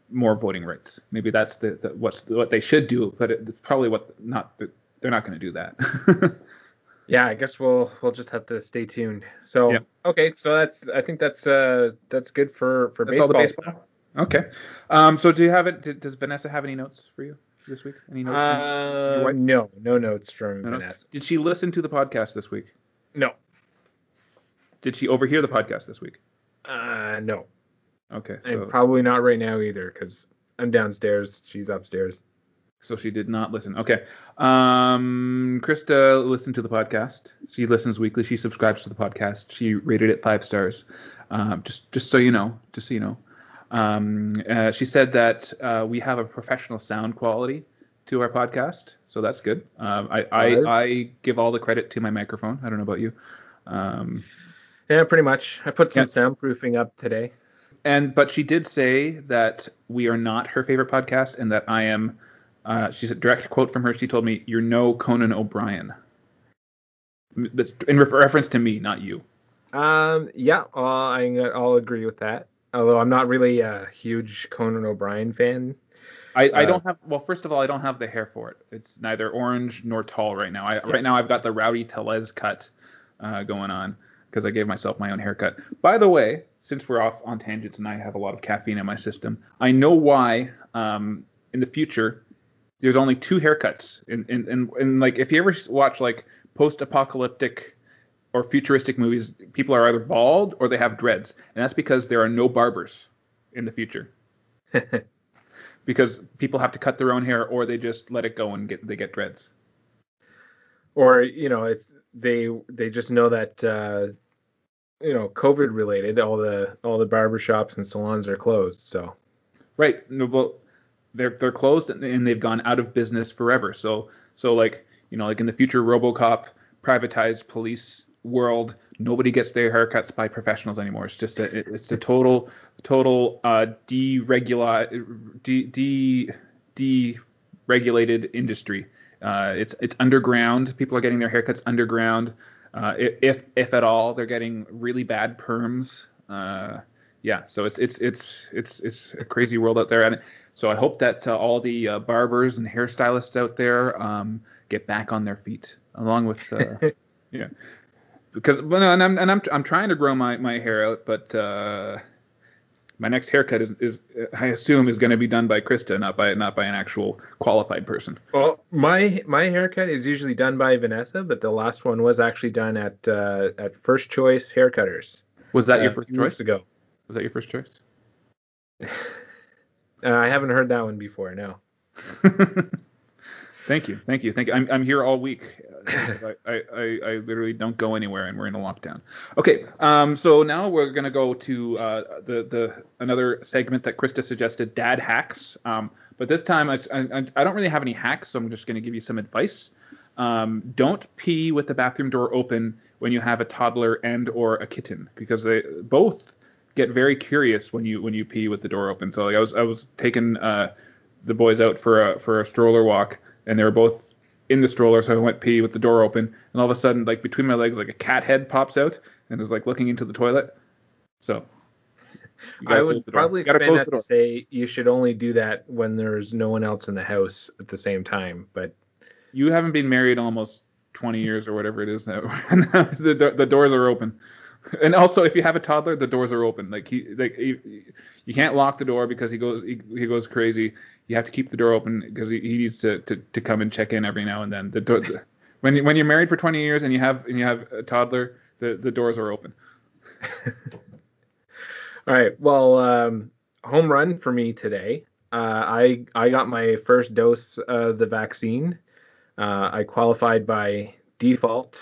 more voting rights. Maybe that's the, the what's what they should do, but it's probably what not they're not going to do that. yeah, I guess we'll we'll just have to stay tuned. So Yep. okay, so that's I think that's uh that's good for for That's all the baseball. Okay. Um. So do you have it? Does Vanessa have any notes for you this week? Any notes? Uh, no, no notes from No notes? Vanessa. Did she listen to the podcast this week? No. Did she overhear the podcast this week? Uh, no. Okay. And So probably not right now either, because I'm downstairs. She's upstairs. So she did not listen. Okay. Um. Krista listened to the podcast. She listens weekly. She subscribes to the podcast. She rated it five stars. Um. Just just so you know. Just so you know. Um. Uh, she said that uh, we have a professional sound quality to our podcast, so that's good. Um. I I, I give all the credit to my microphone. I don't know about you. Um. Yeah, pretty much. I put some Yeah. soundproofing up today. And but she did say that we are not her favorite podcast, and that I am. Uh, she's a direct quote from her. She told me, "You're no Conan O'Brien." That's in re- reference to me, not you. Um, yeah, uh, I, I'll agree with that. Although I'm not really a huge Conan O'Brien fan. I, I Uh, don't have. Well, first of all, I don't have the hair for it. It's neither orange nor tall right now. I, Right now, I've got the Rowdy Tellez cut uh, going on because I gave myself my own haircut. By the way, since we're off on tangents and I have a lot of caffeine in my system, I know why. Um, in the future, there's only two haircuts. and in, in, in like if you ever watch like post-apocalyptic or futuristic movies, people are either bald or they have dreads, and that's because there are no barbers in the future because people have to cut their own hair or they just let it go and get they get dreads. or you know, it's they they just know that uh, you know, COVID related, all the all the barber shops and salons are closed. So Right. No, well, they're they're closed and, they've gone out of business forever. So so like you know like in the future RoboCop privatized police world, nobody gets their haircuts by professionals anymore. It's just a it's a total total uh deregula de, de deregulated industry. Uh, it's it's underground. People are getting their haircuts underground. Uh, if if at all, they're getting really bad perms. Uh, yeah, so it's it's it's it's it's a crazy world out there, and so I hope that uh, all the uh, barbers and hairstylists out there um, get back on their feet, along with uh, yeah, because well, no, and I'm and I'm I'm trying to grow my my hair out, but uh, my next haircut is, is I assume is going to be done by Krista, not by not by an actual qualified person. Well, my my haircut is usually done by Vanessa, but the last one was actually done at uh, at First Choice Haircutters. Was that your uh, first a few weeks choice? ago. Was that your first choice? Uh, I haven't heard that one before. No. thank you, thank you, thank you. I'm, I'm here all week. Uh, I, I, I, literally don't go anywhere, and we're in a lockdown. Okay, um, so now we're gonna go to uh, the the another segment that Krista suggested, Dad hacks. Um, but this time I, I, I don't really have any hacks, so I'm just gonna give you some advice. Um, don't pee with the bathroom door open when you have a toddler and or a kitten because they both get very curious when you when you pee with the door open. So like I was I was taking uh, the boys out for a for a stroller walk and they were both in the stroller, so I went pee with the door open, and all of a sudden like between my legs like a cat head pops out and is like looking into the toilet. So I would probably expand that to say you should only do that when there's no one else in the house at the same time. But You haven't been married almost 20 years or whatever it is now. the, the, the doors are open. And also, if you have a toddler, the doors are open. Like he, like he, you can't lock the door because he goes, he, he goes crazy. You have to keep the door open because he, he needs to, to, to come and check in every now and then. The door, the, when you, when you're married for 20 years and you have and you have a toddler, the, the doors are open. all right, well, um, home run for me today. Uh, I I got my first dose of the vaccine. Uh, I qualified by default,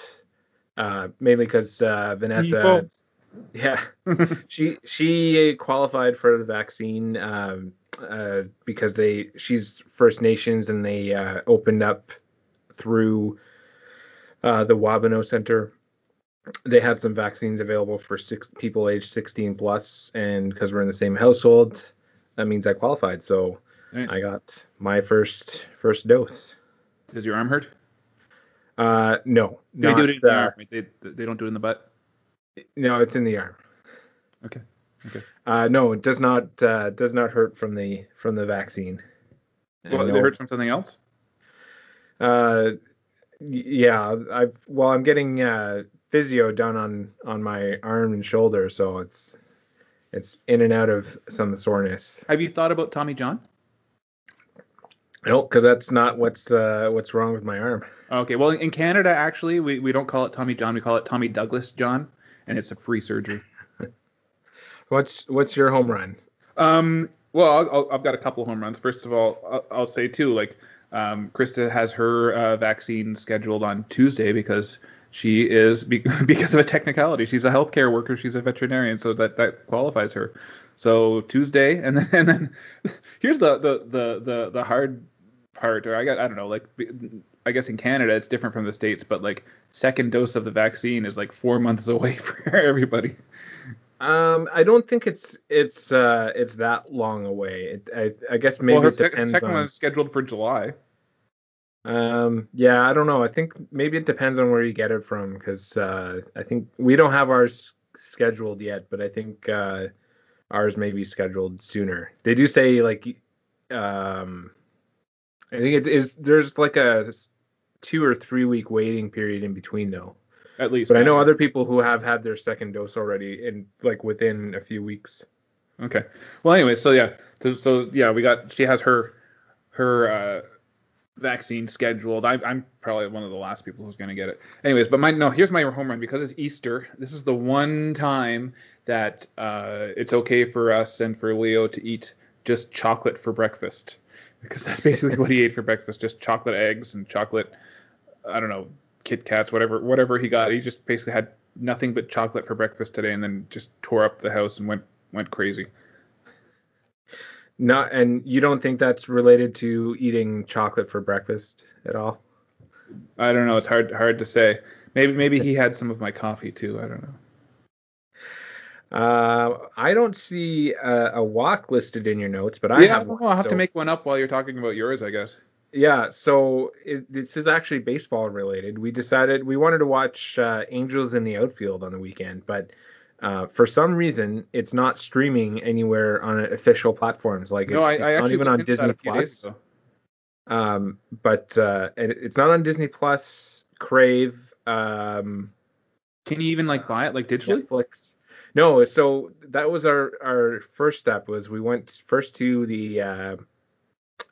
uh, mainly because uh, Vanessa. Yeah, she she qualified for the vaccine um, uh, because they she's First Nations and they uh, opened up through uh, the Wabano Center. They had some vaccines available for six people aged 16 plus, and because we're in the same household, that means I qualified. So Nice. I got my first first dose. Does your arm hurt? Uh, no, They not, do it in the arm. They, they don't do it in the butt. No, it's in the arm. Okay. Okay. Uh, no, it does not uh, does not hurt from the from the vaccine. Well, no, it hurts from something else. Uh, yeah, I've well, I'm getting uh, physio done on on my arm and shoulder, so it's it's in and out of some soreness. Have you thought about Tommy John? No, because that's not what's uh, what's wrong with my arm. Okay. Well, in Canada, actually, we, we don't call it Tommy John. We call it Tommy Douglas John, and it's a free surgery. What's what's your home run? Um, well, I'll, I'll, I've got a couple home runs. First of all, I'll, I'll say too, like um, Krista has her uh, vaccine scheduled on Tuesday because she is be- because of a technicality. She's a healthcare worker. She's a veterinarian, so that that qualifies her. So Tuesday, and then and then here's the the the the, the hard part, or I got I don't know, like I guess in Canada it's different from the states, but like second dose of the vaccine is like four months away for everybody. Um, I don't think it's it's uh it's that long away. It, I I guess maybe well, her it depends second on. one is scheduled for July. Um, yeah, I don't know. I think maybe it depends on where you get it from because uh, I think we don't have ours scheduled yet, but I think uh, ours may be scheduled sooner. They do say like, um, I think it is there's like a two or three week waiting period in between though. At least. But I know other people who have had their second dose already in like within a few weeks. Okay. Well, anyway, so yeah, so, so yeah, we got she has her her uh, vaccine scheduled. I, I'm probably one of the last people who's going to get it. Anyways, but my no, here's my home run because it's Easter. This is the one time that uh, it's okay for us and for Leo to eat just chocolate for breakfast because that's basically what he ate for breakfast, just chocolate eggs and chocolate. I don't know, Kit Kats, whatever whatever he got. He just basically had nothing but chocolate for breakfast today, and then just tore up the house and went went crazy. Not and you don't think that's related to eating chocolate for breakfast at all? I don't know. It's hard hard to say. Maybe maybe he had some of my coffee too. I don't know. Uh, I don't see a, a walk listed in your notes, but I yeah, have one. I'll have so- to make one up while you're talking about yours, I guess. Yeah, so it, this is actually baseball related. We decided we wanted to watch uh, Angels in the Outfield on the weekend, but uh, for some reason it's not streaming anywhere on official platforms. Like it's, no, I, it's I not even on looked into that Disney a few days Plus. Um, but uh, it, it's not on Disney Plus, Crave, um, Can you even like buy it like digitally? Netflix. No, so that was our our first step was we went first to the uh,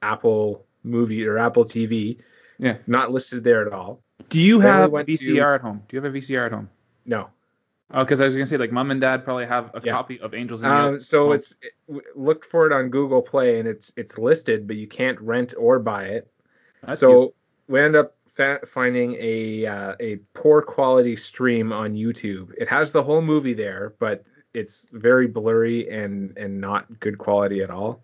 Apple movie or Apple TV. Yeah. Not listed there at all. Do you Then we have a VCR to- at home? Do you have a VCR at home? No. Oh, because I was gonna say like mom and dad probably have a Yeah. copy of Angels in the Um, so it's it, looked for it on Google Play and it's it's listed, but you can't rent or buy it. that's so useful. we end up fa- finding a uh, a poor quality stream on YouTube. It has the whole movie there, but it's very blurry and and not good quality at all.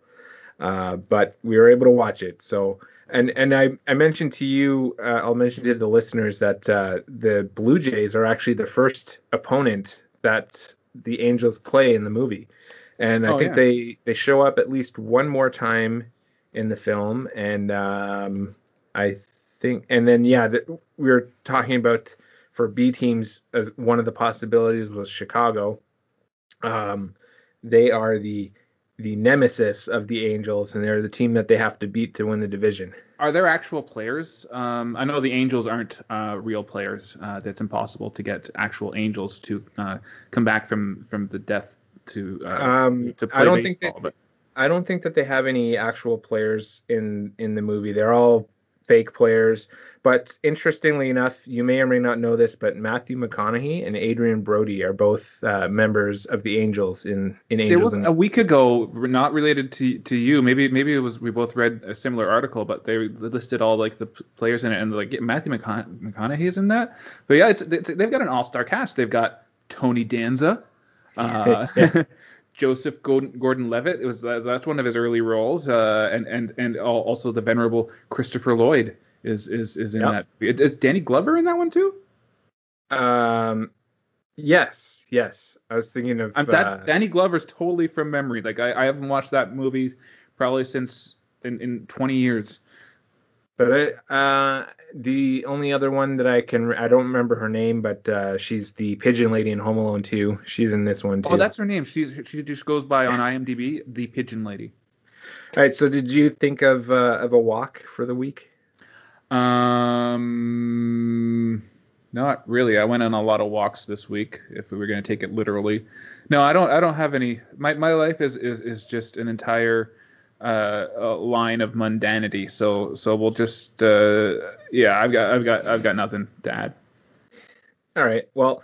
Uh, but we were able to watch it. So and and I, I mentioned to you, uh, I'll mention to the listeners that uh, the Blue Jays are actually the first opponent that the Angels play in the movie, and I Oh, think yeah. they they show up at least one more time in the film, and um, I think, and then yeah, the, we were talking about for B teams as one of the possibilities was Chicago. Um, they are the the nemesis of the Angels, and they're the team that they have to beat to win the division. Are there actual players? Um, I know the Angels aren't uh, real players. Uh, it's impossible to get actual Angels to uh, come back from from the death to uh, Um, to, play I don't think baseball. that- I don't think that they have any actual players in in the movie. They're all fake players. But interestingly enough, you may or may not know this, but Matthew McConaughey and Adrien Brody are both uh, members of the Angels in in There Angels. was and, a week ago, not related to to you. Maybe maybe it was we both read a similar article, but they listed all like the players in it, and like Matthew McCona- McConaughey's in that. But yeah, it's, it's they've got an all star cast. They've got Tony Danza, uh. Joseph Gordon Levitt. It was that's one of his early roles, uh, and and and also the venerable Christopher Lloyd is is is in Yep. that. Is Danny Glover in that one too? um, yes, yes. I was thinking of. I'm, that, uh, Danny Glover's totally from memory. Like I, I haven't watched that movie probably since in, in 20 years. But I, uh, the only other one that I can I don't remember her name, but uh, she's the pigeon lady in Home Alone 2. She's in this one too. Oh, that's her name. She's she just goes by on IMDb the pigeon lady. All right. So did you think of uh, of a walk for the week? Um, not really. I went on a lot of walks this week. If we were going to take it literally, no, I don't. I don't have any. My my life is is is just an entire uh, line of mundanity. So so we'll just uh, yeah. I've got I've got I've got nothing to add. All right. Well,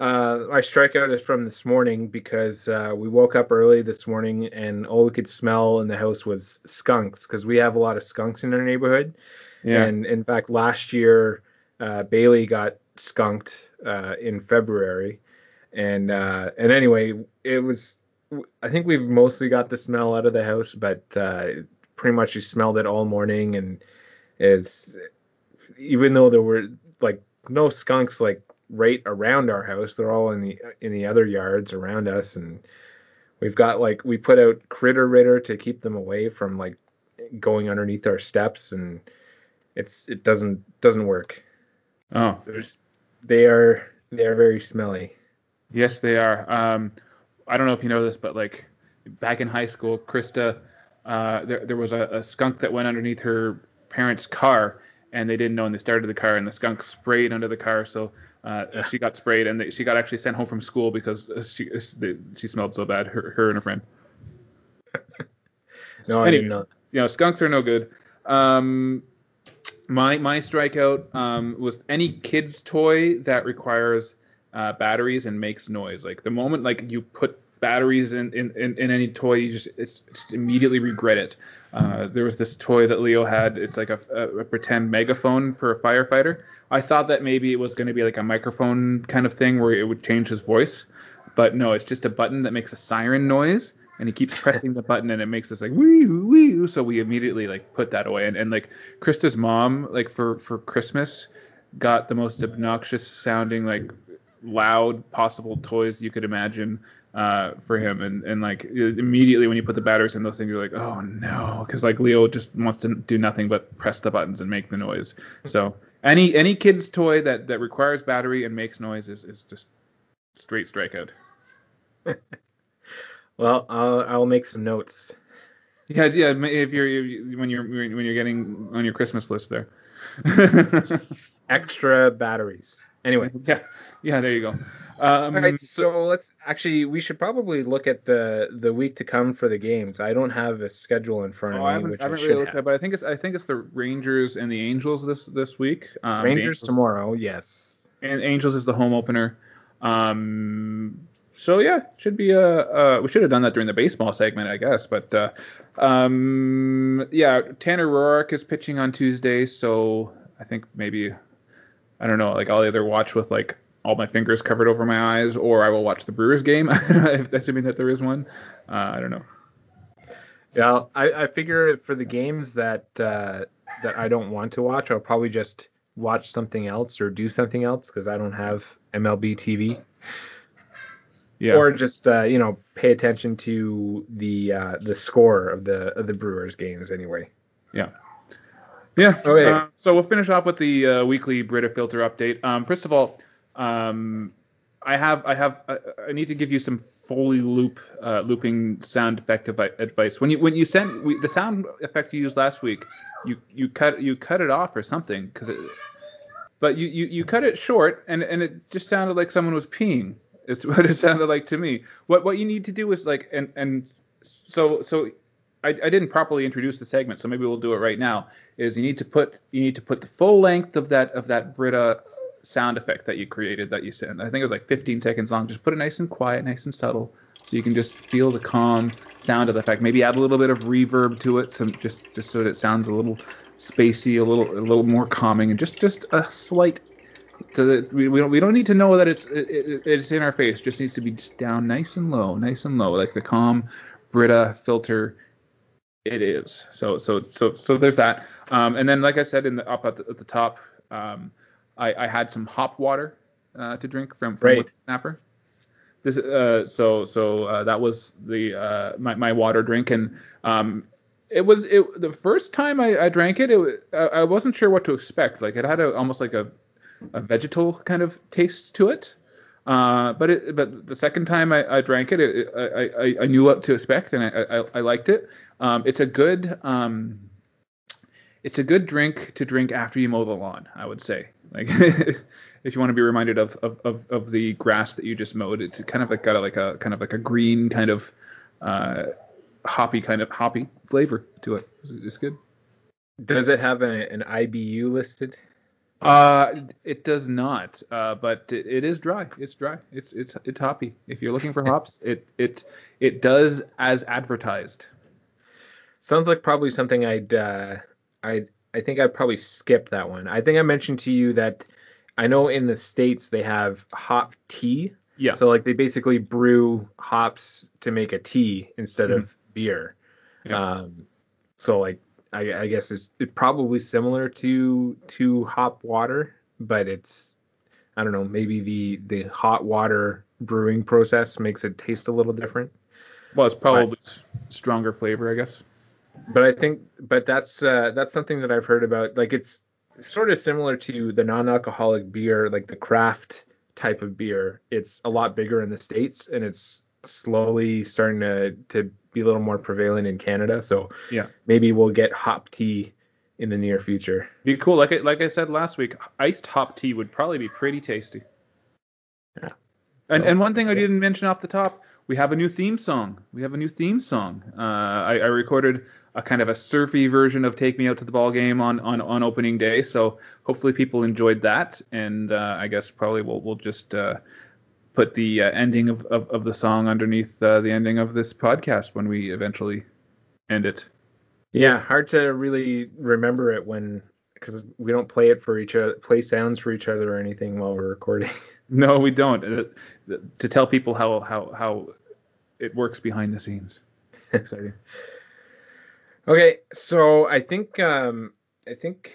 uh, my strikeout is from this morning because uh, we woke up early this morning and all we could smell in the house was skunks because we have a lot of skunks in our neighborhood. Yeah. And in fact, last year uh, Bailey got skunked uh, in February, and uh, and anyway, it was. I think we've mostly got the smell out of the house, but uh, pretty much we smelled it all morning, and it's even though there were like no skunks like right around our house, they're all in the in the other yards around us, and we've got like we put out Critter Ridder to keep them away from like going underneath our steps and it's it doesn't doesn't work. Oh, There's, they are they are very smelly. yes, they are. Um, I don't know if you know this, but like back in high school, Krista, uh, there there was a, a skunk that went underneath her parents' car, and they didn't know, and they started the car, and the skunk sprayed under the car, so. Uh, she got sprayed, and they, she got actually sent home from school because she she smelled so bad. Her, her and her friend. No, I Anyways, didn't know. you know, skunks are no good. Um, my my strikeout um, was any kid's toy that requires uh, batteries and makes noise. Like the moment like you put batteries in in, in, in any toy, you just it's just immediately regret it. Uh, there was this toy that Leo had. It's like a, a, a pretend megaphone for a firefighter. I thought that maybe it was going to be like a microphone kind of thing where it would change his voice, but no, it's just a button that makes a siren noise and he keeps pressing the button and it makes this like wee wee so we immediately like put that away and, and like krista's mom like for for christmas got the most obnoxious sounding like loud possible toys you could imagine uh, for him and and like immediately when you put the batteries in those things you're like oh no because like leo just wants to do nothing but press the buttons and make the noise so any any kid's toy that that requires battery and makes noise is, is just straight strikeout Well, I'll I'll make some notes. Yeah, yeah. If you're if- when you're when you're getting on your Christmas list there. Extra batteries. Anyway. yeah, yeah. There you go. Um, All right, so let's actually we should probably look at the the week to come for the games. I don't have a schedule in front oh, of I me, haven't, which I I, haven't should really looked have. at, but I think it's I think it's the Rangers and the Angels this this week. Um, Rangers Angels- tomorrow, yes. and Angels is the home opener. Um, so yeah, should be a uh, we should have done that during the baseball segment, I guess. But uh, um, yeah, Tanner Roark is pitching on Tuesday, so I think maybe I don't know, like I'll either watch with like all my fingers covered over my eyes, or I will watch the Brewers game, if- assuming that there is one. Uh, I don't know. Yeah, I, I figure for the games that uh, that I don't want to watch, I'll probably just watch something else or do something else because I don't have MLB TV. Yeah. Or just uh, you know pay attention to the uh, the score of the of the Brewers games anyway. Yeah. Yeah. Okay. Uh, so we'll finish off with the uh, weekly Brita filter update. Um, first of all, um, I have I have I, I need to give you some Foley loop uh, looping sound effect advice. When you when you sent we, the sound effect you used last week, you you cut you cut it off or something because it. But you, you, you cut it short and, and it just sounded like someone was peeing. It's what it sounded like to me. What what you need to do is like and and so so I, I didn't properly introduce the segment, so maybe we'll do it right now. Is you need to put you need to put the full length of that of that Brita sound effect that you created that you sent. I think it was like 15 seconds long. Just put it nice and quiet, nice and subtle, so you can just feel the calm sound of the effect. Maybe add a little bit of reverb to it, some just just so that it sounds a little spacey, a little a little more calming, and just just a slight. That we, we don't we don't need to know that it's it, it, it's in our face. Just needs to be just down nice and low, nice and low, like the calm Brita filter it is. So so so so there's that. Um, and then like I said in the up at the, at the top, um, I, I had some hop water uh, to drink from from Right. Snapper. This uh, so so uh, that was the uh, my my water drink and um, it was it the first time I, I drank it. It I I wasn't sure what to expect. Like it had a almost like a a vegetal kind of taste to it. Uh, but it but the second time I, I drank it, it I, I I knew what to expect and I I, I liked it. Um, it's a good um, it's a good drink to drink after you mow the lawn. I would say like. If you want to be reminded of, of, of, of the grass that you just mowed, it's kind of like got a, like a kind of like a green kind of uh, hoppy kind of hoppy flavor to it. It's, good. Does it have a, an IBU listed? Uh, it does not, uh, but it, it is dry. It's dry. It's it's it's hoppy. If you're looking for hops, it it it does as advertised. Sounds like probably something I'd uh, I I think I'd probably skip that one. I think I mentioned to you that I know in the states they have hop tea. Yeah. So like they basically brew hops to make a tea instead of beer. Yeah. Um, so like I, I guess it's, it's probably similar to to hop water, but it's I don't know maybe the the hot water brewing process makes it taste a little different. Well, it's probably s- stronger flavor, I guess. But I think but that's uh, that's something that I've heard about. Like it's sort of similar to the non-alcoholic beer, like the craft type of beer. It's a lot bigger in the states, and it's slowly starting to to be a little more prevalent in Canada. So Yeah. maybe we'll get hop tea in the near future. Be cool. Like I, like I said last week, iced hop tea would probably be pretty tasty. Yeah. And So- and one thing I didn't mention off the top, we have a new theme song. We have a new theme song. Uh, I, I recorded a kind of a surfy version of "Take Me Out to the Ball Game" on on, on opening day, so hopefully people enjoyed that. And uh, I guess probably we'll we'll just uh, put the uh, ending of, of, of the song underneath uh, the ending of this podcast when we eventually end it. Yeah, hard to really remember it when because we don't play it for each other, play sounds for each other or anything while we're recording. No, we don't. Uh, to tell people how how how it works behind the scenes. Exciting. Okay, so I think um I think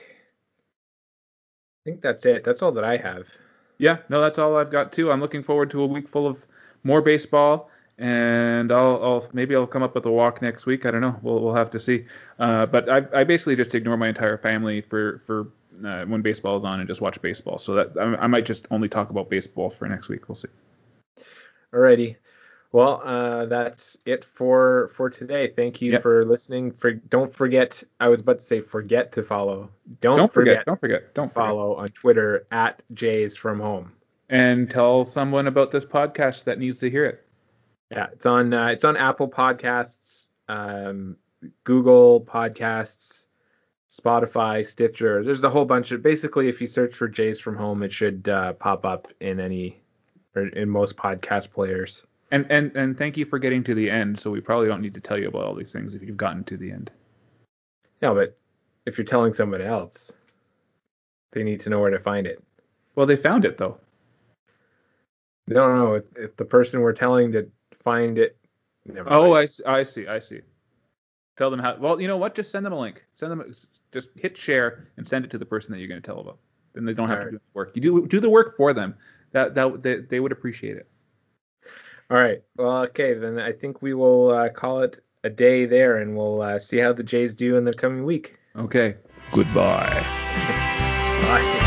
I think that's it. That's all that I have. Yeah, no, that's all I've got too. I'm looking forward to a week full of more baseball, and I'll, I'll maybe I'll come up with a walk next week. I don't know. We'll we'll have to see. Uh, but I, I basically just ignore my entire family for for uh, when baseball is on and just watch baseball. So that I, I might just only talk about baseball for next week. We'll see. Alrighty. Well, uh, that's it for for today. Thank you Yep. for listening. For don't forget, I was about to say forget to follow. Don't, Don't forget. forget, Don't forget. Don't to forget. follow on Twitter at Jays from Home. And tell someone about this podcast that needs to hear it. Yeah, it's on uh, it's on Apple Podcasts, um, Google Podcasts, Spotify, Stitcher. There's a whole bunch of basically if you search for Jays from Home, it should uh, pop up in any or in most podcast players. And and and thank you for getting to the end. So we probably don't need to tell you about all these things if you've gotten to the end. No, but if you're telling someone else, they need to know where to find it. Well, they found it though. No, no, if, if the person we're telling to find it, never Oh. I, see- I see. I see. Tell them how. Well, you know what? Just send them a link. Send them. Just hit share and send it to the person that you're going to tell about. Then they don't have to Alright. do the work. You do do the work for them. That that they, they would appreciate it. All right. Well, okay, then I think we will uh, call it a day there, and we'll uh, see how the Jays do in the coming week. Okay. Goodbye. Bye.